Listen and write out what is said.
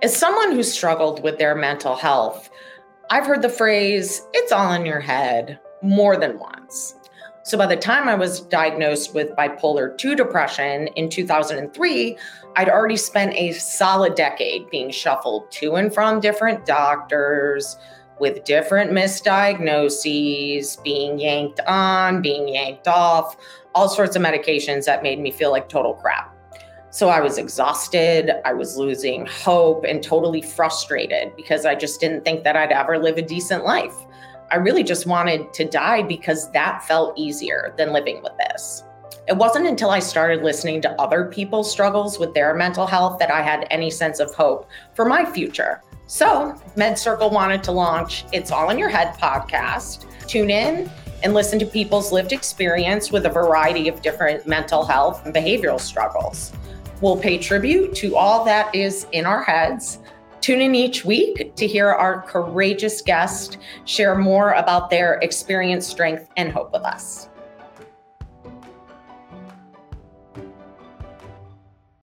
As someone who struggled with their mental health, I've heard the phrase, it's all in your head, more than once. So by the time I was diagnosed with bipolar 2 depression in 2003, I'd already spent a solid decade being shuffled to and from different doctors with different misdiagnoses, being yanked on, being yanked off, all sorts of medications that made me feel like total crap. So I was exhausted, I was losing hope and totally frustrated because I just didn't think that I'd ever live a decent life. I really just wanted to die because that felt easier than living with this. It wasn't until I started listening to other people's struggles with their mental health that I had any sense of hope for my future. So, MedCircle wanted to launch It's All in Your Head podcast. Tune in and listen to people's lived experience with a variety of different mental health and behavioral struggles. We'll pay tribute to all that is in our heads Tune in each week to hear our courageous guest share more about their experience, strength, and hope with us.